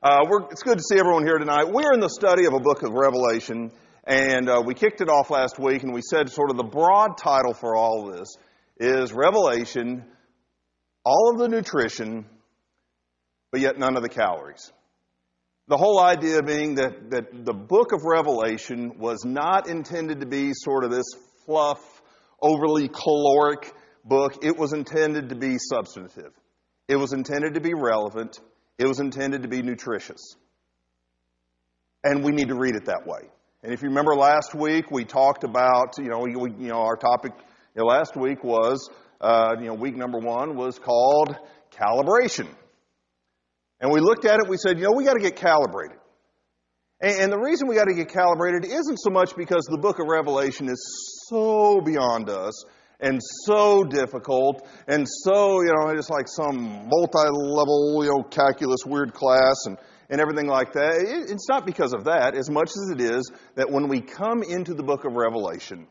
Uh, it's good to see everyone here tonight. We're in the study of a book of Revelation, and uh, we kicked it off last week, and we said sort of the broad title for all of this is Revelation, all of the nutrition, but yet none of the calories. The whole idea being that, that the book of Revelation was not intended to be sort of this fluff, overly caloric book. It was intended to be substantive. It was intended to be relevant. It was intended to be nutritious. And we need to read it that way. And if you remember last week, we talked about, you know, we, you know, our topic you know, last week was, uh, you know, week number one was called calibration. And we looked at it, we said, you know, we got to get calibrated. And, and the reason we got to get calibrated isn't so much because the book of Revelation is so beyond us and so difficult and so, you know, just like some multi-level, you know, calculus weird class and, and everything like that. It, it's not because of that as much as it is that when we come into the book of Revelation,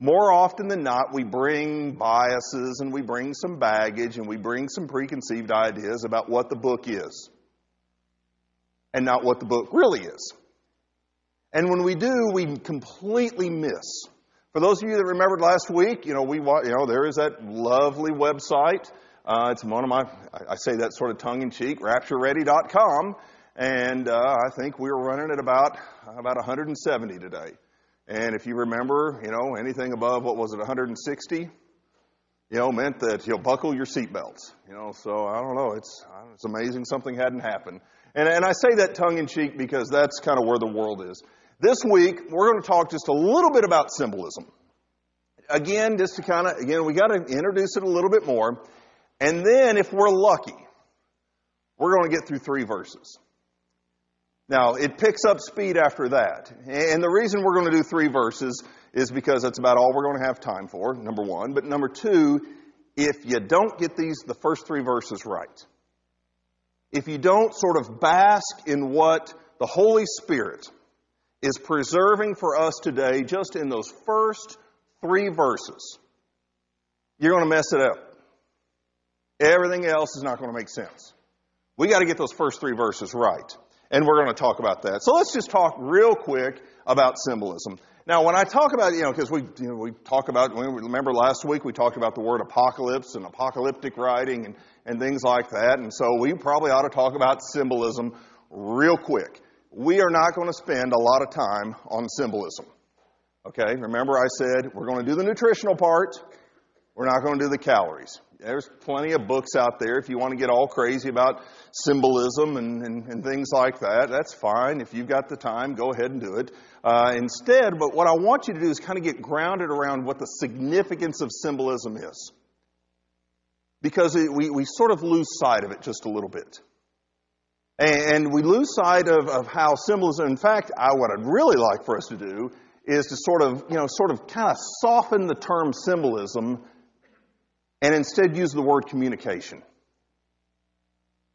more often than not, we bring biases and we bring some baggage and we bring some preconceived ideas about what the book is and not what the book really is. And when we do, we completely miss. For those of you that remembered last week, you know, we, you know, there is that lovely website. Uh, it's one of my, I say that sort of tongue in cheek, raptureready.com. And, uh, I think we were running at about, about 170 today. And if you remember, you know, anything above, what was it, 160? You know, meant that you'll buckle your seatbelts. You know, so I don't know. It's it's amazing something hadn't happened. And and I say that tongue in cheek because that's kind of where the world is. This week we're going to talk just a little bit about symbolism. Again, just to kind of again we got to introduce it a little bit more, and then if we're lucky, we're going to get through three verses. Now, it picks up speed after that. And the reason we're going to do three verses is because that's about all we're going to have time for, number one. But number two, if you don't get these, the first three verses right, if you don't sort of bask in what the Holy Spirit is preserving for us today, just in those first three verses, you're going to mess it up. Everything else is not going to make sense. We got to get those first three verses right. And we're going to talk about that. So let's just talk real quick about symbolism. Now, when I talk about, you know, because we, you know, we talk about, remember last week we talked about the word apocalypse and apocalyptic writing and, and things like that. And so we probably ought to talk about symbolism real quick. We are not going to spend a lot of time on symbolism. Okay? Remember I said we're going to do the nutritional part. We're not going to do the calories. There's plenty of books out there if you want to get all crazy about symbolism and, and, and things like that. That's fine. If you've got the time, go ahead and do it. Uh, instead, but what I want you to do is kind of get grounded around what the significance of symbolism is. Because it, we, we sort of lose sight of it just a little bit. And, we lose sight of, of how symbolism, in fact, I, what I'd really like for us to do is to sort of, you know, sort of kind of soften the term symbolism and instead use the word communication.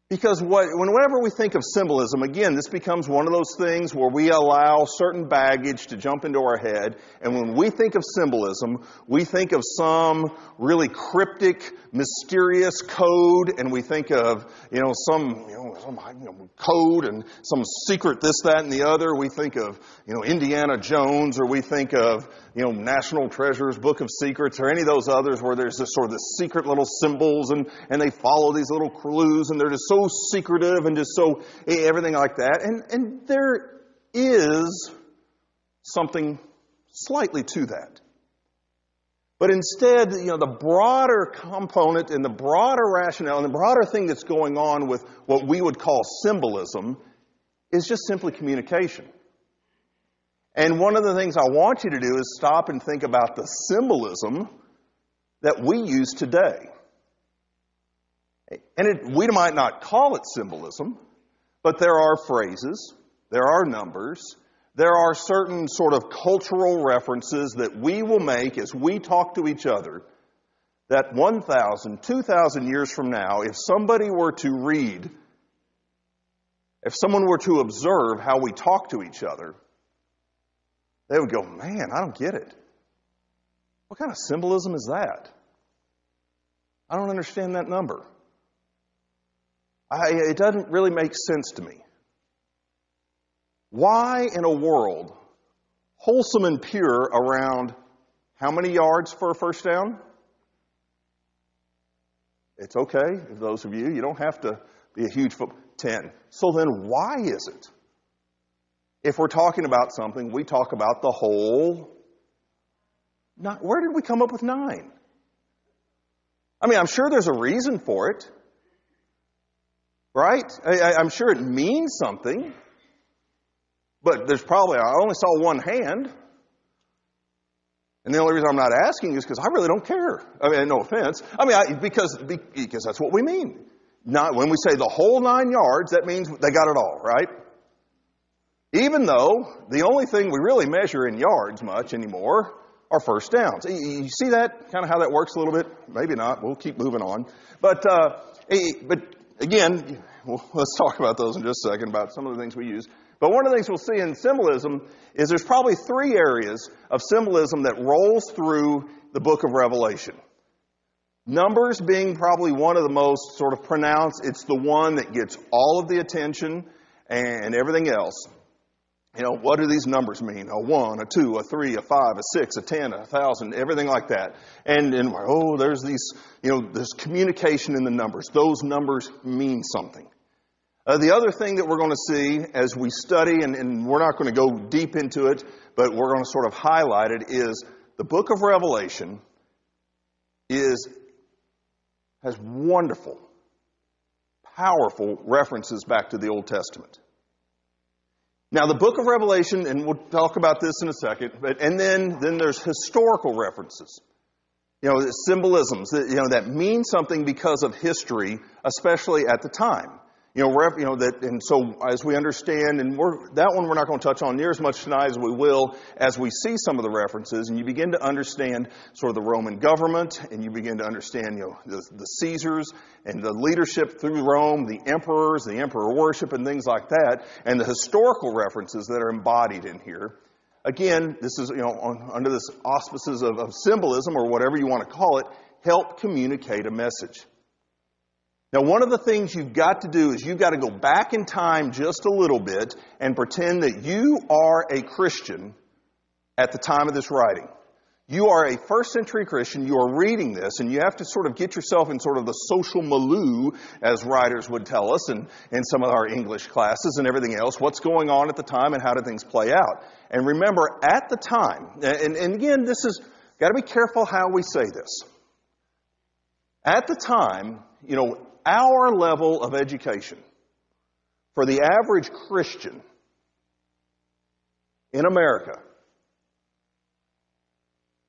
Because what, whenever we think of symbolism, again, this becomes one of those things where we allow certain baggage to jump into our head. And when we think of symbolism, we think of some really cryptic, mysterious code, and we think of, you know, some, you know, some you know, code and some secret this, that, and the other. We think of, you know, Indiana Jones, or we think of, you know, National Treasures, Book of Secrets, or any of those others where there's this sort of this secret little symbols and, and they follow these little clues and they're just so secretive and just so everything like that. And, and there is something slightly to that. But instead, you know, the broader component and the broader rationale and the broader thing that's going on with what we would call symbolism is just simply communication. And one of the things I want you to do is stop and think about the symbolism that we use today. And it, we might not call it symbolism, but there are phrases, there are numbers, there are certain sort of cultural references that we will make as we talk to each other that 1,000, 2,000 years from now, if somebody were to read, if someone were to observe how we talk to each other, they would go, Man, I don't get it. What kind of symbolism is that? I don't understand that number. I, it doesn't really make sense to me. Why in a world, wholesome and pure around how many yards for a first down? It's okay, those of you, you don't have to be a huge foot. 10. So then why is it? If we're talking about something, we talk about the whole. Not, where did we come up with nine? I mean, I'm sure there's a reason for it. Right? I, am sure it means something. But there's probably, I only saw one hand. And the only reason I'm not asking is because I really don't care. I mean, no offense. I mean, I, because, because that's what we mean. Not, when we say the whole nine yards, that means they got it all, right? Even though the only thing we really measure in yards much anymore are first downs. You see that, kind of how that works a little bit? Maybe not. We'll keep moving on. But, uh, but again, let's talk about those in just a second, about some of the things we use. But one of the things we'll see in symbolism is there's probably three areas of symbolism that rolls through the book of Revelation. Numbers being probably one of the most sort of pronounced, it's the one that gets all of the attention and everything else. You know, what do these numbers mean? A one, a two, a three, a five, a six, a ten, a thousand, everything like that. And, and oh, there's these, you know, there's communication in the numbers. Those numbers mean something. Uh, the other thing that we're going to see as we study, and, and we're not going to go deep into it, but we're going to sort of highlight it, is the book of Revelation is has wonderful, powerful references back to the Old Testament. Now, the book of Revelation, and we'll talk about this in a second, but, and then, then there's historical references. You know, symbolisms that, you know, that mean something because of history, especially at the time. You know, you know that, and so as we understand, and that one we're not going to touch on near as much tonight as we will as we see some of the references, and you begin to understand sort of the Roman government, and you begin to understand, you know, the, the Caesars and the leadership through Rome, the emperors, the emperor worship, and things like that, and the historical references that are embodied in here. Again, this is, you know, on, under this auspices of, of symbolism or whatever you want to call it, help communicate a message. Now, one of the things you've got to do is you've got to go back in time just a little bit and pretend that you are a Christian at the time of this writing. You are a first century Christian, you are reading this, and you have to sort of get yourself in sort of the social milieu, as writers would tell us, and in some of our English classes and everything else, what's going on at the time and how do things play out. And remember, at the time, and, and again, this is, got to be careful how we say this. At the time, you know, our level of education for the average Christian in America,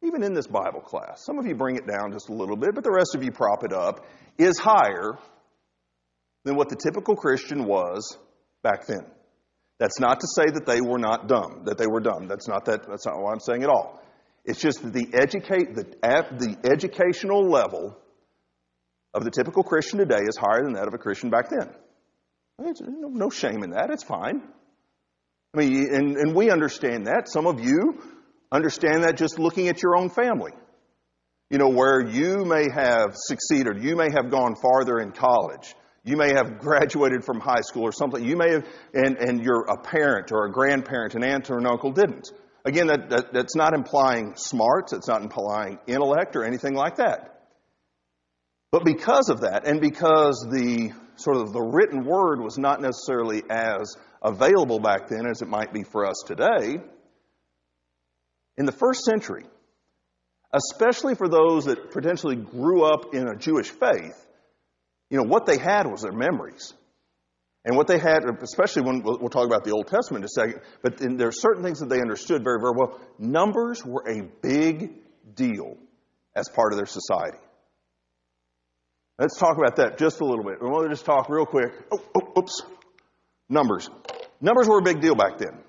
even in this Bible class, some of you bring it down just a little bit, but the rest of you prop it up, is higher than what the typical Christian was back then. That's not to say that they were not dumb, that they were dumb. That's not that, that's not what I'm saying at all. It's just that the educate, the, at the educational level of the typical Christian today is higher than that of a Christian back then. no shame in that. It's fine. I mean, and, and we understand that. Some of you understand that just looking at your own family. You know, where you may have succeeded, you may have gone farther in college, you may have graduated from high school or something. You may have, and, and you're a parent or a grandparent, an aunt or an uncle didn't. Again, that, that, that's not implying smarts, it's not implying intellect or anything like that. But because of that, and because the sort of the written word was not necessarily as available back then as it might be for us today, in the first century, especially for those that potentially grew up in a Jewish faith, you know, what they had was their memories. And what they had, especially when we'll talk about the Old Testament in a second, but there are certain things that they understood very, very well. Numbers were a big deal as part of their society. Let's talk about that just a little bit. We want to just talk real quick. Oh, oh, oops. Numbers. Numbers were a big deal back then.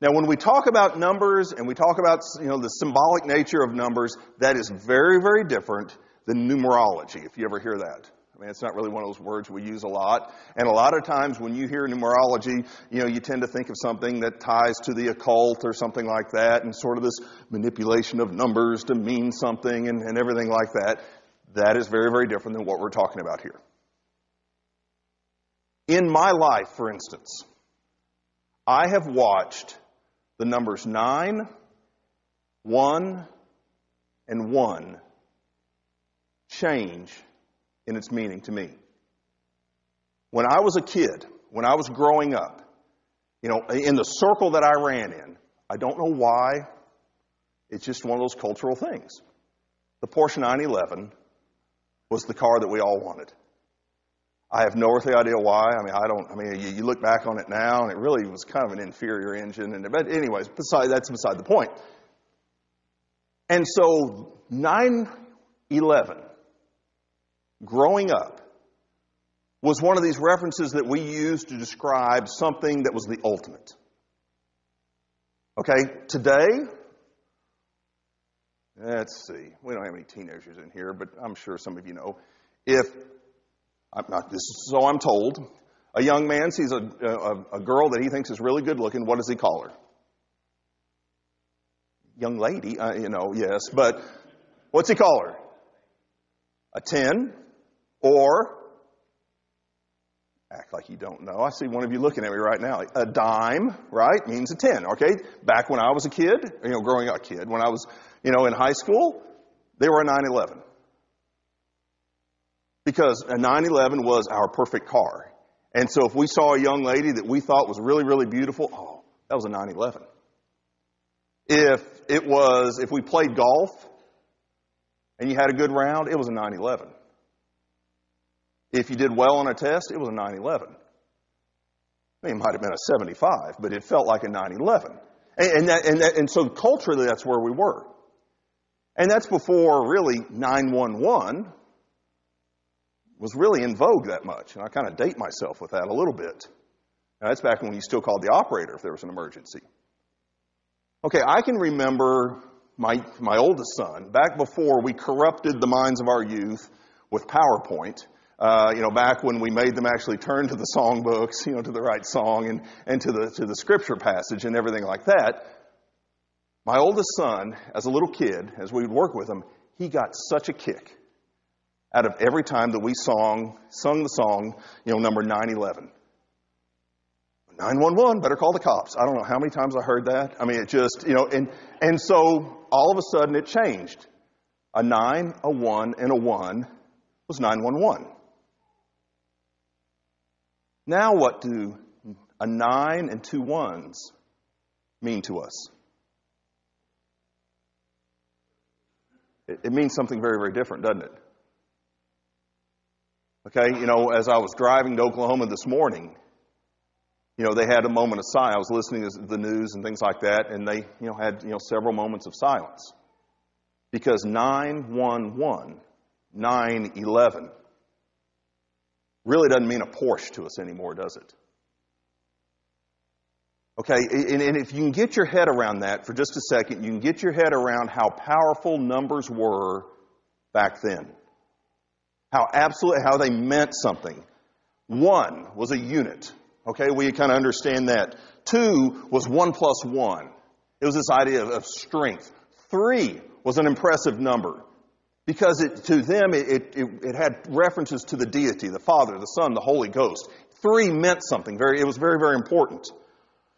Now, when we talk about numbers and we talk about, you know, the symbolic nature of numbers, that is very, very different than numerology, if you ever hear that. I mean, it's not really one of those words we use a lot. And a lot of times when you hear numerology, you know, you tend to think of something that ties to the occult or something like that and sort of this manipulation of numbers to mean something and, and everything like that. That is very, very different than what we're talking about here. In my life, for instance, I have watched the numbers 9, 1, and 1 change in its meaning to me. When I was a kid, when I was growing up, you know, in the circle that I ran in, I don't know why, it's just one of those cultural things. The Porsche 911 was the car that we all wanted. I have no earthly idea why. I mean, I don't, I mean, you, you, look back on it now and it really was kind of an inferior engine. And, but anyways, beside, that's beside the point. And so 911, growing up, was one of these references that we used to describe something that was the ultimate. Okay, today, let's see, we don't have any teenagers in here, but I'm sure some of you know. If, I'm not, this is so I'm told, a young man sees a, a, a girl that he thinks is really good looking, what does he call her? Young lady, uh, you know, yes, but what's he call her? A 10 or Act like you don't know. I see one of you looking at me right now. A dime, right, means a 10, okay? Back when I was a kid, you know, growing up a kid, when I was, you know, in high school, they were a 911. Because a 911 was our perfect car. And so if we saw a young lady that we thought was really, really beautiful, oh, that was a 911. If it was, if we played golf and you had a good round, it was a 911. If you did well on a test, it was a 911. I mean, it might have been a 75, but it felt like a 911. And, and, that, and, that, and so culturally, that's where we were. And that's before really 911 was really in vogue that much. And I kind of date myself with that a little bit. Now, that's back when you still called the operator if there was an emergency. Okay, I can remember my, my oldest son, back before we corrupted the minds of our youth with PowerPoint, uh, you know, back when we made them actually turn to the songbooks, you know, to the right song and, and to the, to the scripture passage and everything like that. My oldest son, as a little kid, as we would work with him, he got such a kick out of every time that we song, sung the song, you know, number 911. 911, better call the cops. I don't know how many times I heard that. I mean, it just, you know, and, and so all of a sudden it changed. A 9, a 1, and a 1 was 911. Now, what do a nine and two ones mean to us? It, means something very, very different, doesn't it? Okay, you know, as I was driving to Oklahoma this morning, you know, they had a moment of silence. I was listening to the news and things like that, and they, you know, had, you know, several moments of silence. Because 911, 911 really doesn't mean a Porsche to us anymore, does it? Okay, and, if you can get your head around that for just a second, you can get your head around how powerful numbers were back then. How absolutely, how they meant something. One was a unit. Okay, we kind of understand that. Two was one plus one. It was this idea of strength. Three was an impressive number. Because it, to them, it, it, it, had references to the deity, the Father, the Son, the Holy Ghost. Three meant something. Very, it was very, very important.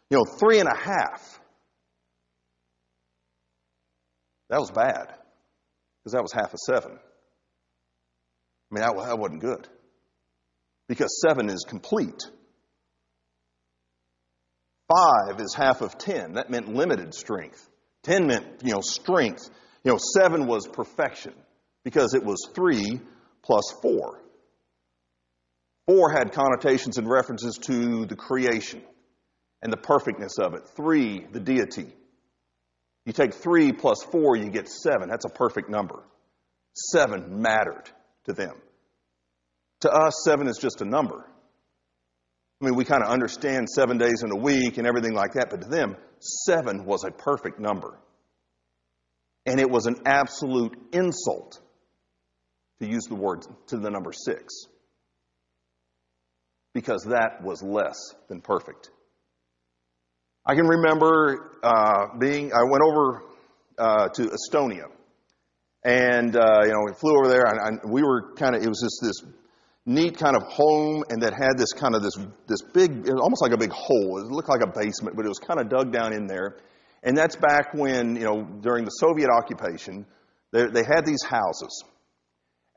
You know, three and a half. That was bad. Because that was half of seven. I mean, that, that wasn't good. Because seven is complete. Five is half of ten. That meant limited strength. Ten meant, you know, strength. You know, seven was perfection because it was 3 plus 4. 4 had connotations and references to the creation and the perfectness of it. 3, the deity. You take 3 plus 4, you get 7. That's a perfect number. 7 mattered to them. To us, 7 is just a number. I mean, we kind of understand seven days in a week and everything like that, but to them, seven was a perfect number. And it was an absolute insult to use the word to the number six because that was less than perfect. I can remember uh, being, I went over uh, to Estonia and, uh, you know, we flew over there and, we were kind of, it was just this, neat kind of home and that had this kind of this, this big, almost like a big hole. It looked like a basement, but it was kind of dug down in there. And that's back when, you know, during the Soviet occupation, they, they had these houses.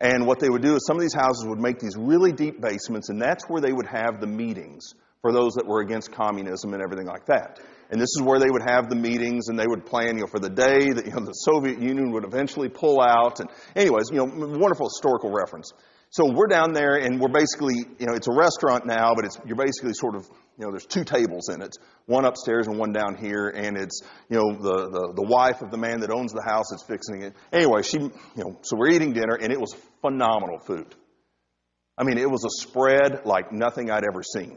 And what they would do is some of these houses would make these really deep basements, and that's where they would have the meetings for those that were against communism and everything like that. And this is where they would have the meetings, and they would plan, you know, for the day that you know the Soviet Union would eventually pull out. And anyways, you know, wonderful historical reference. So we're down there and we're basically, you know, it's a restaurant now, but it's, you're basically sort of, you know, there's two tables in it, one upstairs and one down here, and it's, you know, the, the, the wife of the man that owns the house is fixing it. Anyway, she, you know, so we're eating dinner and it was phenomenal food. I mean, it was a spread like nothing I'd ever seen.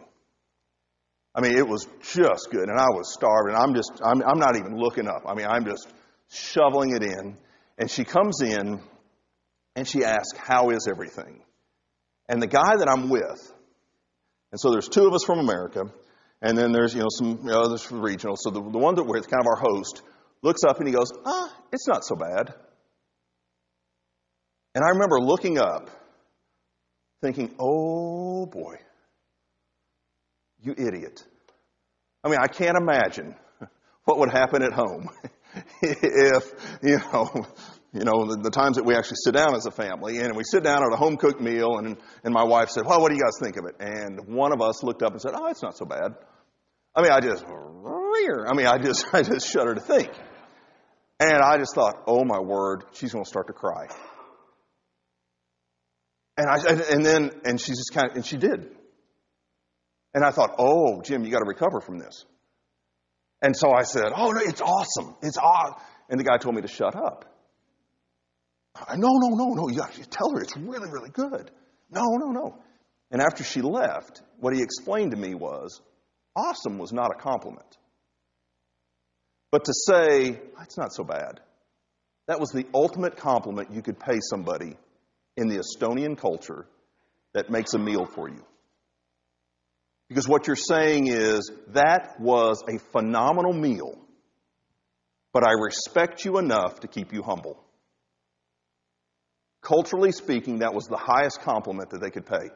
I mean, it was just good, and I was starving. I'm just, I'm, I'm not even looking up. I mean, I'm just shoveling it in. And she comes in and she asks, How is everything? And the guy that I'm with, and so there's two of us from America, and then there's, you know, some you know, others from the regional. So the, the one that we're kind of our host, looks up and he goes, Ah, it's not so bad. And I remember looking up, thinking, Oh boy, you idiot. I mean, I can't imagine what would happen at home if, you know, you know, the, the, times that we actually sit down as a family, and we sit down at a home cooked meal, and, and my wife said, Well, what do you guys think of it? And one of us looked up and said, Oh, it's not so bad. I mean, I just, I mean, I just, I just shudder to think. And I just thought, Oh my word, she's going to start to cry. And I, and then, and she just kind of, and she did. And I thought, Oh, Jim, you got to recover from this. And so I said, Oh, no, it's awesome. It's awesome. And the guy told me to shut up. Uh, no, no, no, no. You tell her it's really, really good. No, no, no. And after she left, what he explained to me was awesome was not a compliment. But to say, it's not so bad, that was the ultimate compliment you could pay somebody in the Estonian culture that makes a meal for you. Because what you're saying is, that was a phenomenal meal, but I respect you enough to keep you humble. Culturally speaking, that was the highest compliment that they could pay.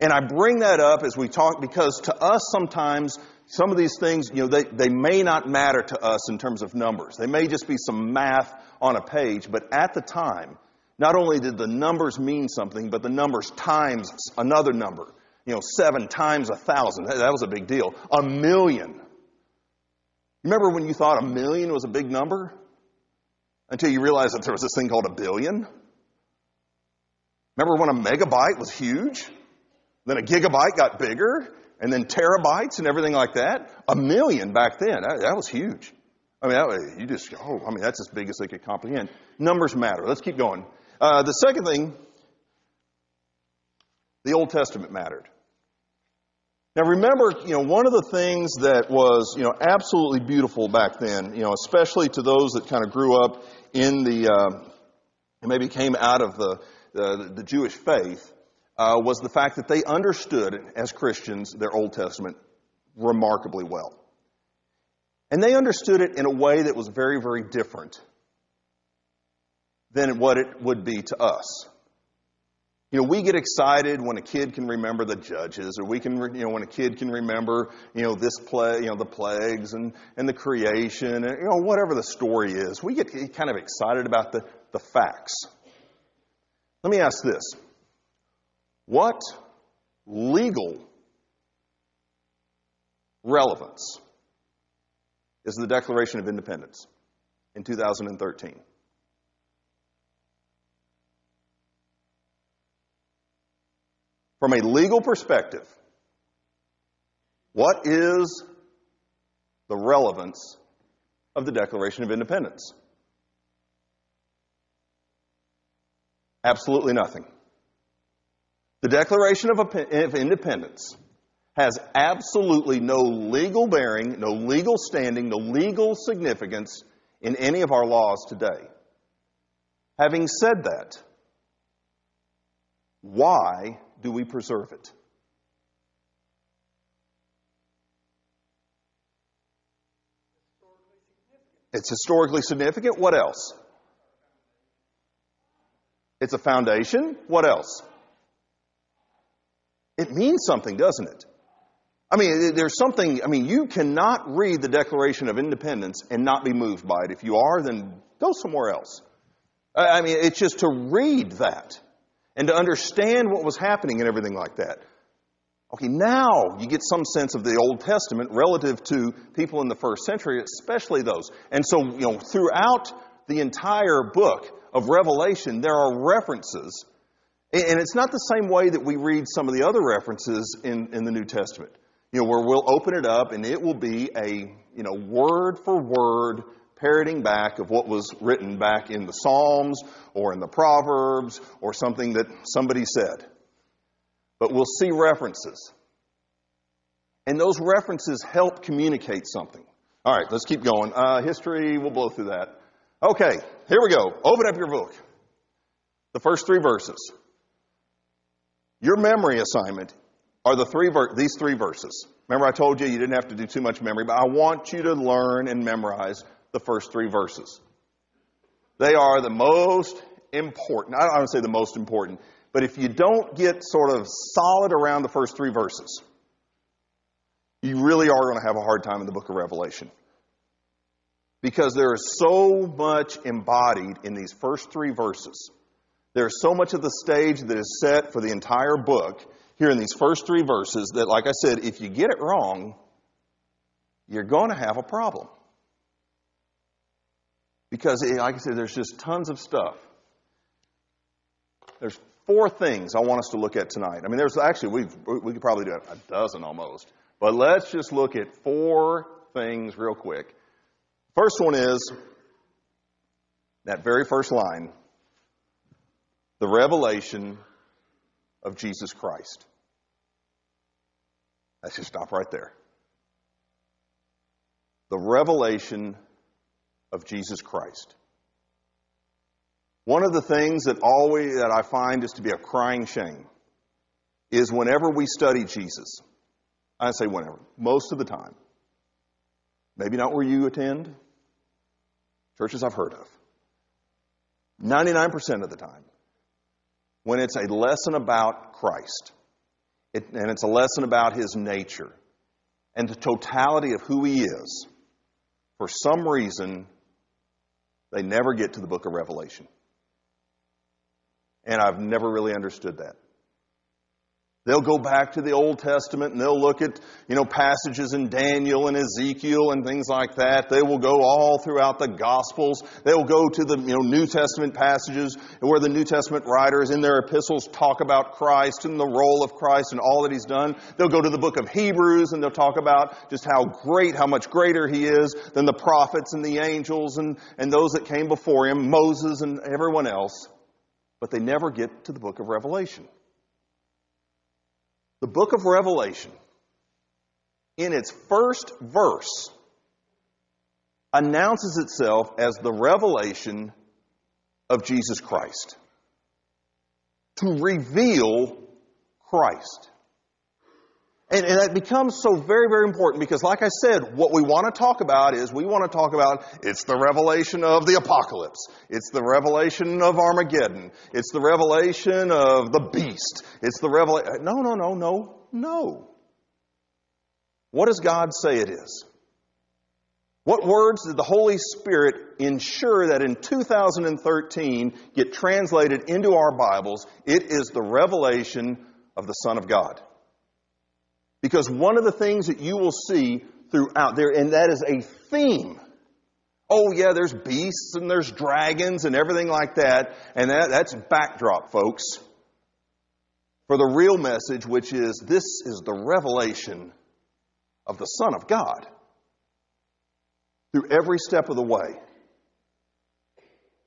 And I bring that up as we talk because to us sometimes some of these things, you know, they, they may not matter to us in terms of numbers. They may just be some math on a page, but at the time, not only did the numbers mean something, but the numbers times another number. You know, seven times a thousand. That, that was a big deal. A million. Remember when you thought a million was a big number? Until you realize that there was this thing called a billion. Remember when a megabyte was huge? Then a gigabyte got bigger, and then terabytes and everything like that. A million back then, that, that was huge. I mean, that, you just, oh, I mean, that's as big as they could comprehend. Numbers matter. Let's keep going. Uh, the second thing, the Old Testament mattered. Now remember, you know, one of the things that was, you know, absolutely beautiful back then, you know, especially to those that kind of grew up in the, uh, maybe came out of the, the, the Jewish faith, uh, was the fact that they understood, as Christians, their Old Testament remarkably well. And they understood it in a way that was very, very different than what it would be to us. You know, we get excited when a kid can remember the judges, or we can, you know, when a kid can remember, you know, this play, you know, the plagues and, and the creation, and, you know, whatever the story is. We get kind of excited about the, the facts. Let me ask this. What legal relevance is the Declaration of Independence in 2013? From a legal perspective, what is the relevance of the Declaration of Independence? Absolutely nothing. The Declaration of Independence has absolutely no legal bearing, no legal standing, no legal significance in any of our laws today. Having said that, why do we preserve it? It's historically significant. What else? It's a foundation. What else? it means something, doesn't it? I mean, there's something, I mean, you cannot read the Declaration of Independence and not be moved by it. If you are, then go somewhere else. I mean, it's just to read that and to understand what was happening and everything like that. Okay, now you get some sense of the Old Testament relative to people in the first century, especially those. And so, you know, throughout the entire book of Revelation, there are references. And it's not the same way that we read some of the other references in, in the New Testament. You know, where we'll open it up and it will be a, you know, word for word parroting back of what was written back in the Psalms or in the Proverbs or something that somebody said but we'll see references. And those references help communicate something. All right, let's keep going. Uh, history, we'll blow through that. Okay, here we go. Open up your book. The first three verses. Your memory assignment are the three ver- these three verses. Remember, I told you you didn't have to do too much memory, but I want you to learn and memorize the first three verses. They are the most important. I don't want to say the most important. But if you don't get sort of solid around the first three verses, you really are going to have a hard time in the book of Revelation. Because there is so much embodied in these first three verses. There's so much of the stage that is set for the entire book here in these first three verses that, like I said, if you get it wrong, you're going to have a problem. Because, eh, like I said, there's just tons of stuff. There's four things I want us to look at tonight. I mean, there's actually, we we could probably do a dozen almost. But let's just look at four things real quick. First one is that very first line the revelation of Jesus Christ. Let's just stop right there. The revelation of Jesus Christ. One of the things that always that I find is to be a crying shame is whenever we study Jesus. I say whenever, most of the time. Maybe not where you attend, churches I've heard of. 99% of the time, when it's a lesson about Christ, it, and it's a lesson about his nature and the totality of who he is, for some reason, they never get to the book of Revelation. And I've never really understood that. They'll go back to the Old Testament and they'll look at, you know, passages in Daniel and Ezekiel and things like that. They will go all throughout the Gospels. They will go to the, you know, New Testament passages where the New Testament writers in their epistles talk about Christ and the role of Christ and all that He's done. They'll go to the book of Hebrews and they'll talk about just how great, how much greater He is than the prophets and the angels and, and those that came before Him, Moses and everyone else but they never get to the book of Revelation. The book of Revelation, in its first verse, announces itself as the revelation of Jesus Christ. To reveal Christ. And, and that becomes so very, very important because, like I said, what we want to talk about is we want to talk about it's the revelation of the apocalypse. It's the revelation of Armageddon. It's the revelation of the beast. It's the revelation. No, no, no, no, no. What does God say it is? What words did the Holy Spirit ensure that in 2013 get translated into our Bibles? It is the revelation of the Son of God. Because one of the things that you will see throughout there, and that is a theme. Oh yeah, there's beasts and there's dragons and everything like that, and that, that's backdrop, folks. For the real message, which is this is the revelation of the Son of God through every step of the way.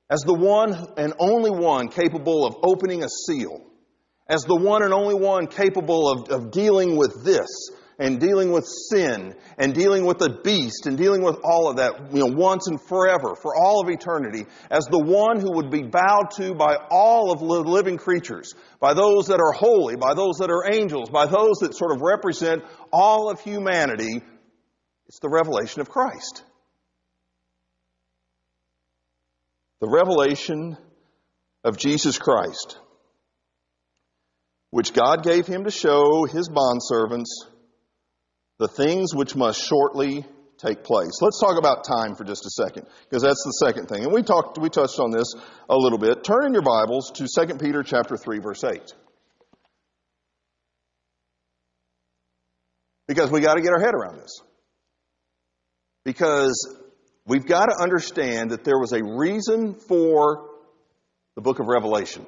As the one and only one capable of opening a seal as the one and only one capable of, of dealing with this and dealing with sin and dealing with the beast and dealing with all of that, you know, once and forever, for all of eternity, as the one who would be bowed to by all of the living creatures, by those that are holy, by those that are angels, by those that sort of represent all of humanity, it's the revelation of Christ. The revelation of Jesus Christ which God gave him to show his bondservants the things which must shortly take place. Let's talk about time for just a second, because that's the second thing. And we talked, we touched on this a little bit. Turn in your Bibles to 2 Peter chapter 3, verse 8. Because we got to get our head around this. Because we've got to understand that there was a reason for the book of Revelation.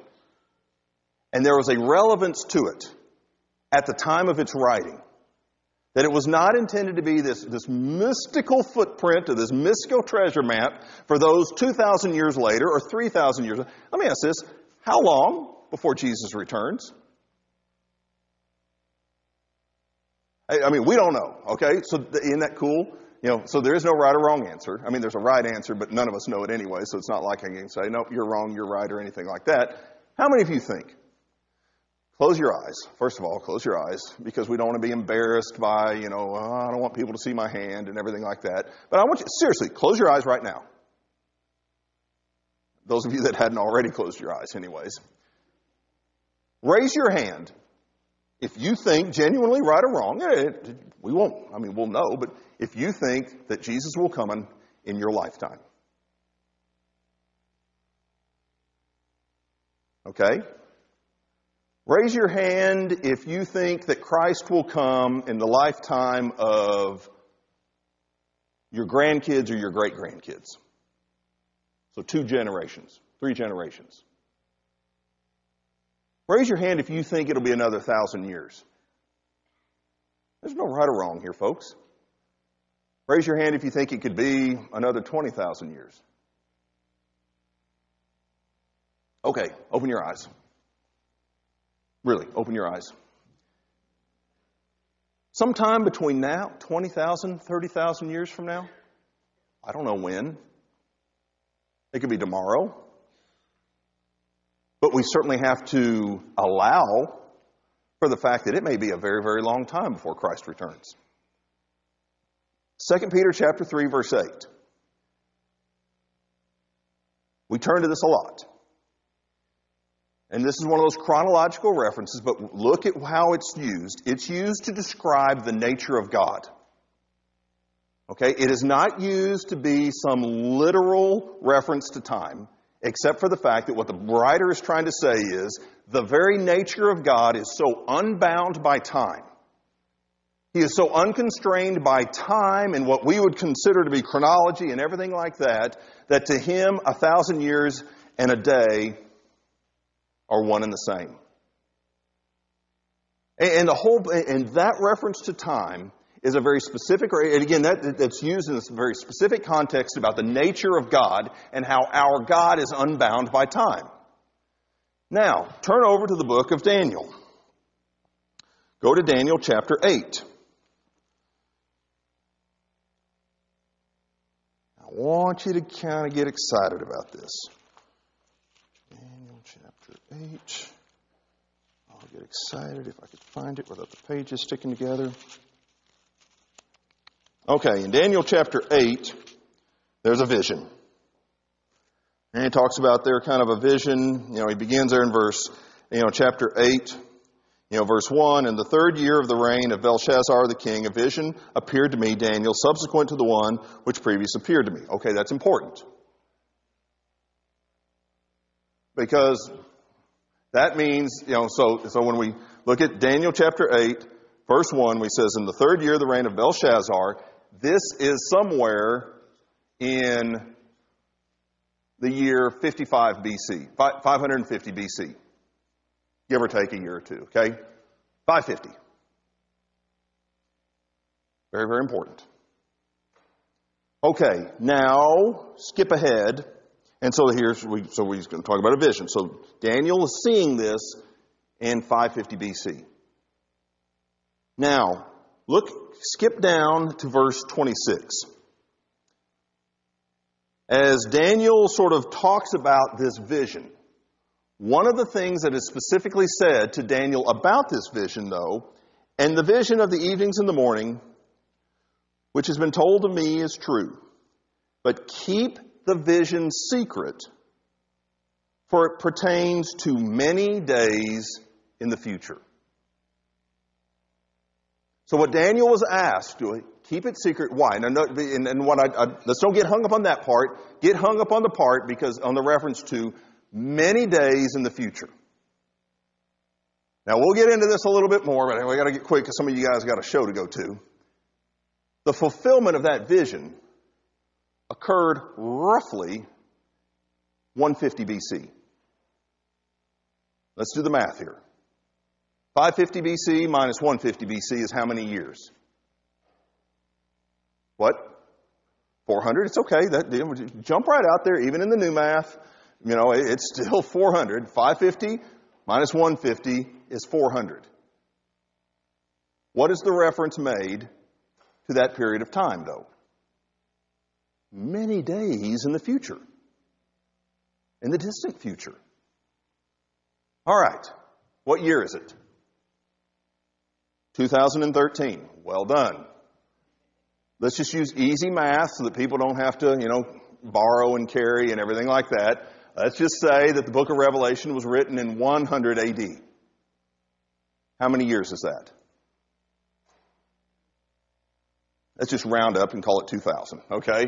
And there was a relevance to it at the time of its writing. That it was not intended to be this, this mystical footprint or this mystical treasure map for those 2,000 years later or 3,000 years later. Let me ask this. How long before Jesus returns? I mean, we don't know, okay? So isn't that cool? You know, so there is no right or wrong answer. I mean, there's a right answer, but none of us know it anyway, so it's not like I can say, nope, you're wrong, you're right, or anything like that. How many of you think? Close your eyes. First of all, close your eyes because we don't want to be embarrassed by, you know, oh, I don't want people to see my hand and everything like that. But I want you, seriously, close your eyes right now. Those of you that hadn't already closed your eyes, anyways. Raise your hand if you think genuinely right or wrong, eh, we won't, I mean, we'll know, but if you think that Jesus will come in, in your lifetime. Okay? Raise your hand if you think that Christ will come in the lifetime of your grandkids or your great grandkids. So, two generations, three generations. Raise your hand if you think it'll be another thousand years. There's no right or wrong here, folks. Raise your hand if you think it could be another 20,000 years. Okay, open your eyes. Really, open your eyes. Sometime between now, 20,000, 30,000 years from now, I don't know when. It could be tomorrow. But we certainly have to allow for the fact that it may be a very, very long time before Christ returns. 2 Peter chapter 3 verse 8. We turn to this a lot. And this is one of those chronological references, but look at how it's used. It's used to describe the nature of God. Okay? It is not used to be some literal reference to time except for the fact that what the writer is trying to say is the very nature of God is so unbound by time. He is so unconstrained by time and what we would consider to be chronology and everything like that, that to him a thousand years and a day are one and the same. And the whole, and that reference to time is a very specific, and again, that, that's used in this very specific context about the nature of God and how our God is unbound by time. Now, turn over to the book of Daniel. Go to Daniel chapter 8. I want you to kind of get excited about this. 8. I'll get excited if I could find it without the pages sticking together. Okay, in Daniel chapter 8, there's a vision. And he talks about there kind of a vision. You know, he begins there in verse, you know, chapter 8, you know, verse 1. In the third year of the reign of Belshazzar the king, a vision appeared to me, Daniel, subsequent to the one which previous appeared to me. Okay, that's important. Because that means, you know, so, so when we look at Daniel chapter 8, verse 1, we says, In the third year of the reign of Belshazzar, this is somewhere in the year 55 BC, 550 BC, give or take a year or two, okay? 550. Very, very important. Okay, now skip ahead. And so here's, we, so we're going to talk about a vision. So Daniel is seeing this in 550 BC. Now, Look, skip down to verse 26. As Daniel sort of talks about this vision, one of the things that is specifically said to Daniel about this vision, though, and the vision of the evenings and the morning, which has been told to me, is true. But keep the vision secret, for it pertains to many days in the future. So what Daniel was asked, to keep it secret. Why? And, and what I, I, let's don't get hung up on that part. Get hung up on the part because on the reference to many days in the future. Now we'll get into this a little bit more, but we got to get quick because some of you guys got a show to go to. The fulfillment of that vision occurred roughly 150 BC. Let's do the math here. 550 BC minus 150 BC is how many years? What? 400? It's okay. That, jump right out there, even in the new math. You know, it's still 400. 550 minus 150 is 400. What is the reference made to that period of time, though? Many days in the future, in the distant future. All right, what year is it? 2013. Well done. Let's just use easy math so that people don't have to, you know, borrow and carry and everything like that. Let's just say that the book of Revelation was written in 100 AD. How many years is that? Let's just round up and call it 2000, okay?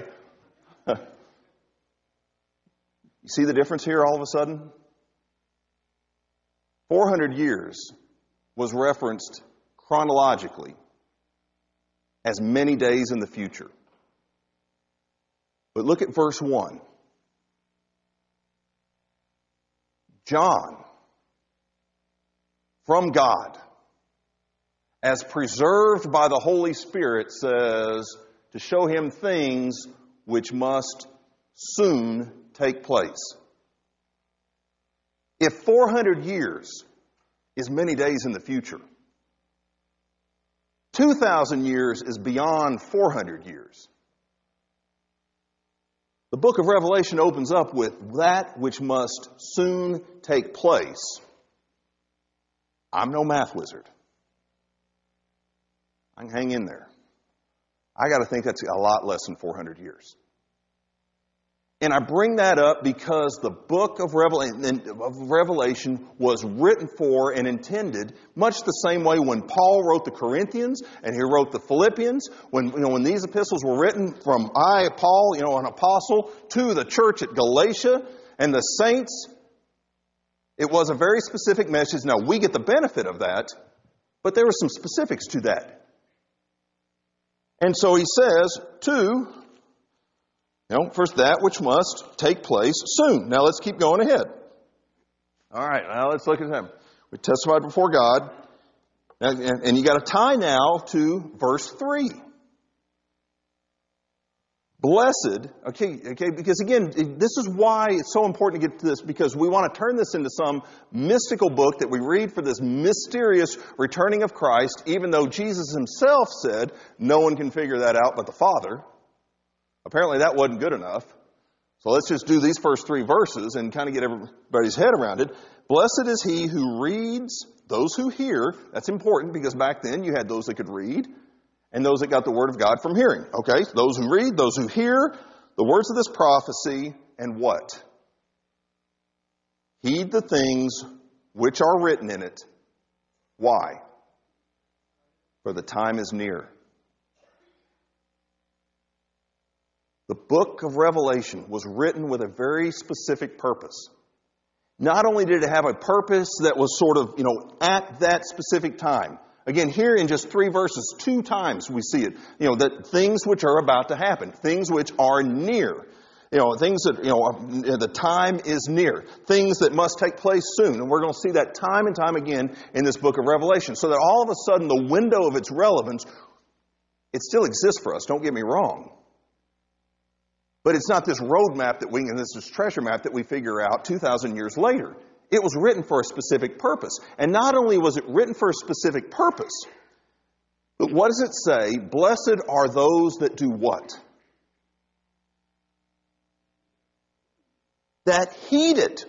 you see the difference here all of a sudden? 400 years was referenced chronologically as many days in the future. But look at verse 1. John, from God, as preserved by the Holy Spirit, says to show him things which must soon take place. If 400 years is many days in the future, 2,000 years is beyond 400 years. The book of Revelation opens up with that which must soon take place. I'm no math wizard. I can hang in there. I got to think that's a lot less than 400 years. And I bring that up because the book of Revelation was written for and intended much the same way when Paul wrote the Corinthians and he wrote the Philippians. When, you know, when these epistles were written from I, Paul, you know, an apostle, to the church at Galatia and the saints, it was a very specific message. Now, we get the benefit of that, but there were some specifics to that. And so he says, to you know, first that which must take place soon. Now let's keep going ahead. All right, now let's look at them. We testified before God, and, and, and you got to tie now to verse 3. Blessed, okay, okay, because again, this is why it's so important to get to this, because we want to turn this into some mystical book that we read for this mysterious returning of Christ, even though Jesus himself said no one can figure that out but the Father. Apparently that wasn't good enough. So let's just do these first three verses and kind of get everybody's head around it. Blessed is he who reads, those who hear. That's important because back then you had those that could read and those that got the word of God from hearing. Okay, so those who read, those who hear the words of this prophecy, and what? Heed the things which are written in it. Why? For the time is near. The book of Revelation was written with a very specific purpose. Not only did it have a purpose that was sort of, you know, at that specific time. Again, here in just three verses, two times we see it. You know, that things which are about to happen, things which are near. You know, things that, you know, the time is near. Things that must take place soon. And we're going to see that time and time again in this book of Revelation. So that all of a sudden the window of its relevance, it still exists for us, don't get me wrong. But it's not this roadmap that we, and this is treasure map that we figure out 2,000 years later. It was written for a specific purpose. And not only was it written for a specific purpose, but what does it say? Blessed are those that do what? That heed it.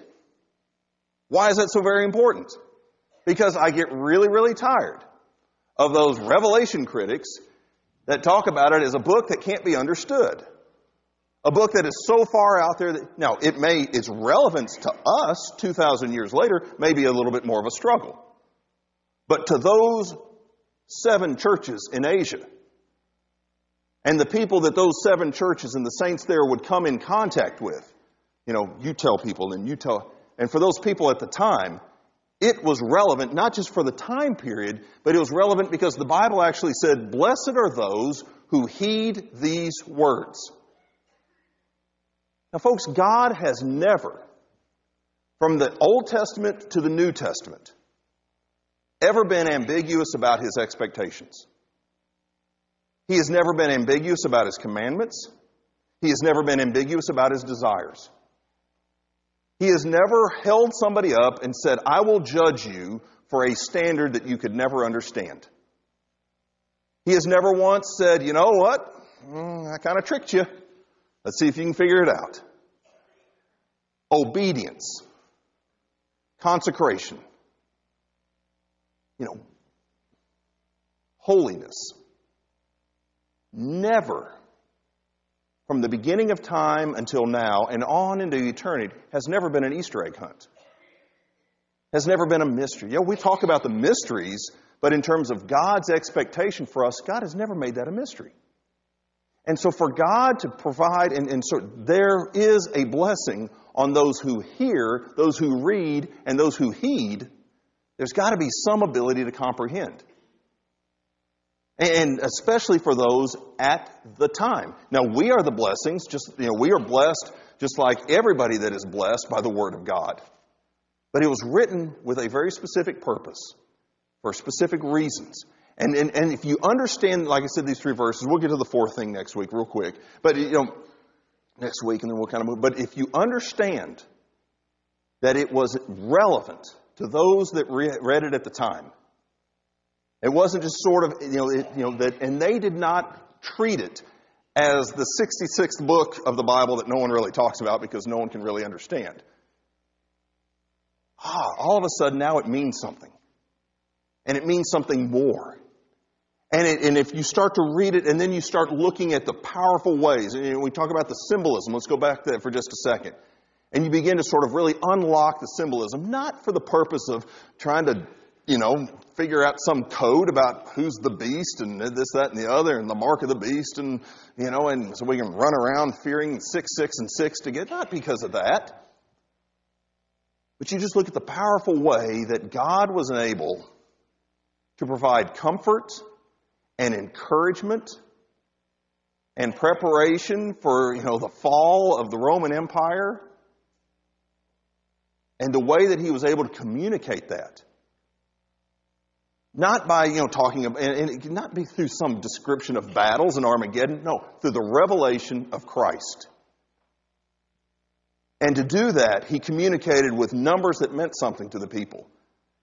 Why is that so very important? Because I get really, really tired of those revelation critics that talk about it as a book that can't be understood. A book that is so far out there that, now, it may, its relevance to us 2,000 years later may be a little bit more of a struggle. but to those seven churches in Asia. And the people that those seven churches and the saints there would come in contact with. You know, you tell people and you tell, and for those people at the time, it was relevant not just for the time period, but it was relevant because the Bible actually said, Blessed are those who heed these words. Now, folks, God has never, from the Old Testament to the New Testament, ever been ambiguous about his expectations. He has never been ambiguous about his commandments. He has never been ambiguous about his desires. He has never held somebody up and said, I will judge you for a standard that you could never understand. He has never once said, you know what? Mm, I kind of tricked you. Let's see if you can figure it out. Obedience. Consecration. You know, holiness. Never from the beginning of time until now and on into eternity has never been an Easter egg hunt. Has never been a mystery. Yeah, we talk about the mysteries, but in terms of God's expectation for us, God has never made that a mystery. And so for God to provide, and, and so there is a blessing on those who hear, those who read, and those who heed. There's got to be some ability to comprehend and especially for those at the time. Now, we are the blessings, just, you know, we are blessed just like everybody that is blessed by the Word of God. But it was written with a very specific purpose, for specific reasons. And, and, and if you understand, like I said, these three verses, we'll get to the fourth thing next week real quick. But, you know, next week and then we'll kind of move. But if you understand that it was relevant to those that re- read it at the time, it wasn't just sort of, you know, it, you know that, and they did not treat it as the 66th book of the Bible that no one really talks about because no one can really understand. Ah, all of a sudden now it means something. And it means something more. And, it, and if you start to read it and then you start looking at the powerful ways, and we talk about the symbolism, let's go back to that for just a second. And you begin to sort of really unlock the symbolism, not for the purpose of trying to you know, figure out some code about who's the beast and this, that, and the other, and the mark of the beast, and, you know, and so we can run around fearing six, six, and six to get, not because of that. But you just look at the powerful way that God was able to provide comfort and encouragement and preparation for, you know, the fall of the Roman Empire and the way that he was able to communicate that. Not by, you know, talking about, and it could not be through some description of battles and Armageddon. No, through the revelation of Christ. And to do that, he communicated with numbers that meant something to the people.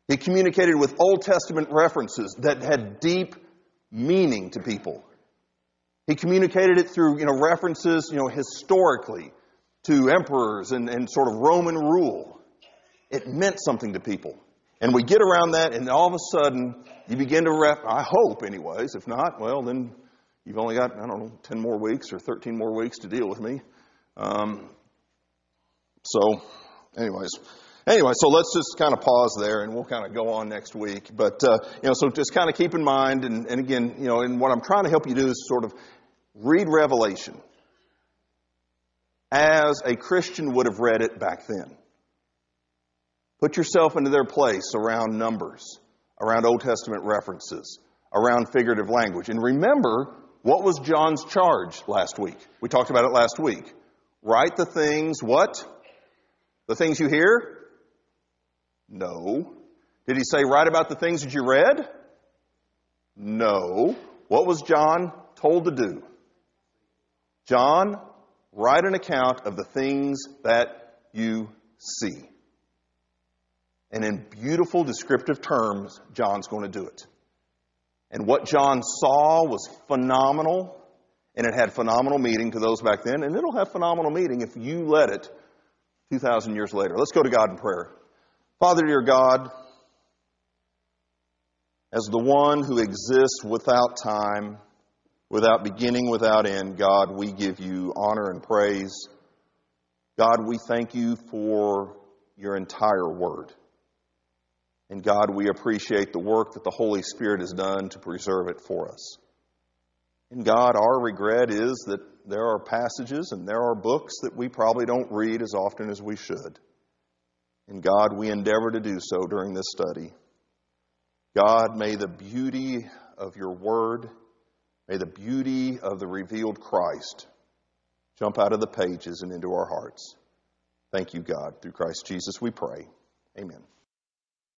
He communicated with Old Testament references that had deep meaning to people. He communicated it through, you know, references, you know, historically to emperors and, and sort of Roman rule. It meant something to people. And we get around that, and all of a sudden, you begin to rep. I hope, anyways. If not, well, then you've only got, I don't know, 10 more weeks or 13 more weeks to deal with me. Um, so, anyways. Anyway, so let's just kind of pause there and we'll kind of go on next week. But, uh, you know, so just kind of keep in mind, and, and again, you know, and what I'm trying to help you do is sort of read Revelation as a Christian would have read it back then. Put yourself into their place around numbers, around Old Testament references, around figurative language. And remember, what was John's charge last week? We talked about it last week. Write the things, what? The things you hear? No. Did he say write about the things that you read? No. What was John told to do? John, write an account of the things that you see. And in beautiful descriptive terms, John's going to do it. And what John saw was phenomenal, and it had phenomenal meaning to those back then, and it'll have phenomenal meaning if you let it 2,000 years later. Let's go to God in prayer. Father, dear God, as the one who exists without time, without beginning, without end, God, we give you honor and praise. God, we thank you for your entire word. And God, we appreciate the work that the Holy Spirit has done to preserve it for us. And God, our regret is that there are passages and there are books that we probably don't read as often as we should. And God, we endeavor to do so during this study. God, may the beauty of your word, may the beauty of the revealed Christ jump out of the pages and into our hearts. Thank you, God. Through Christ Jesus we pray. Amen.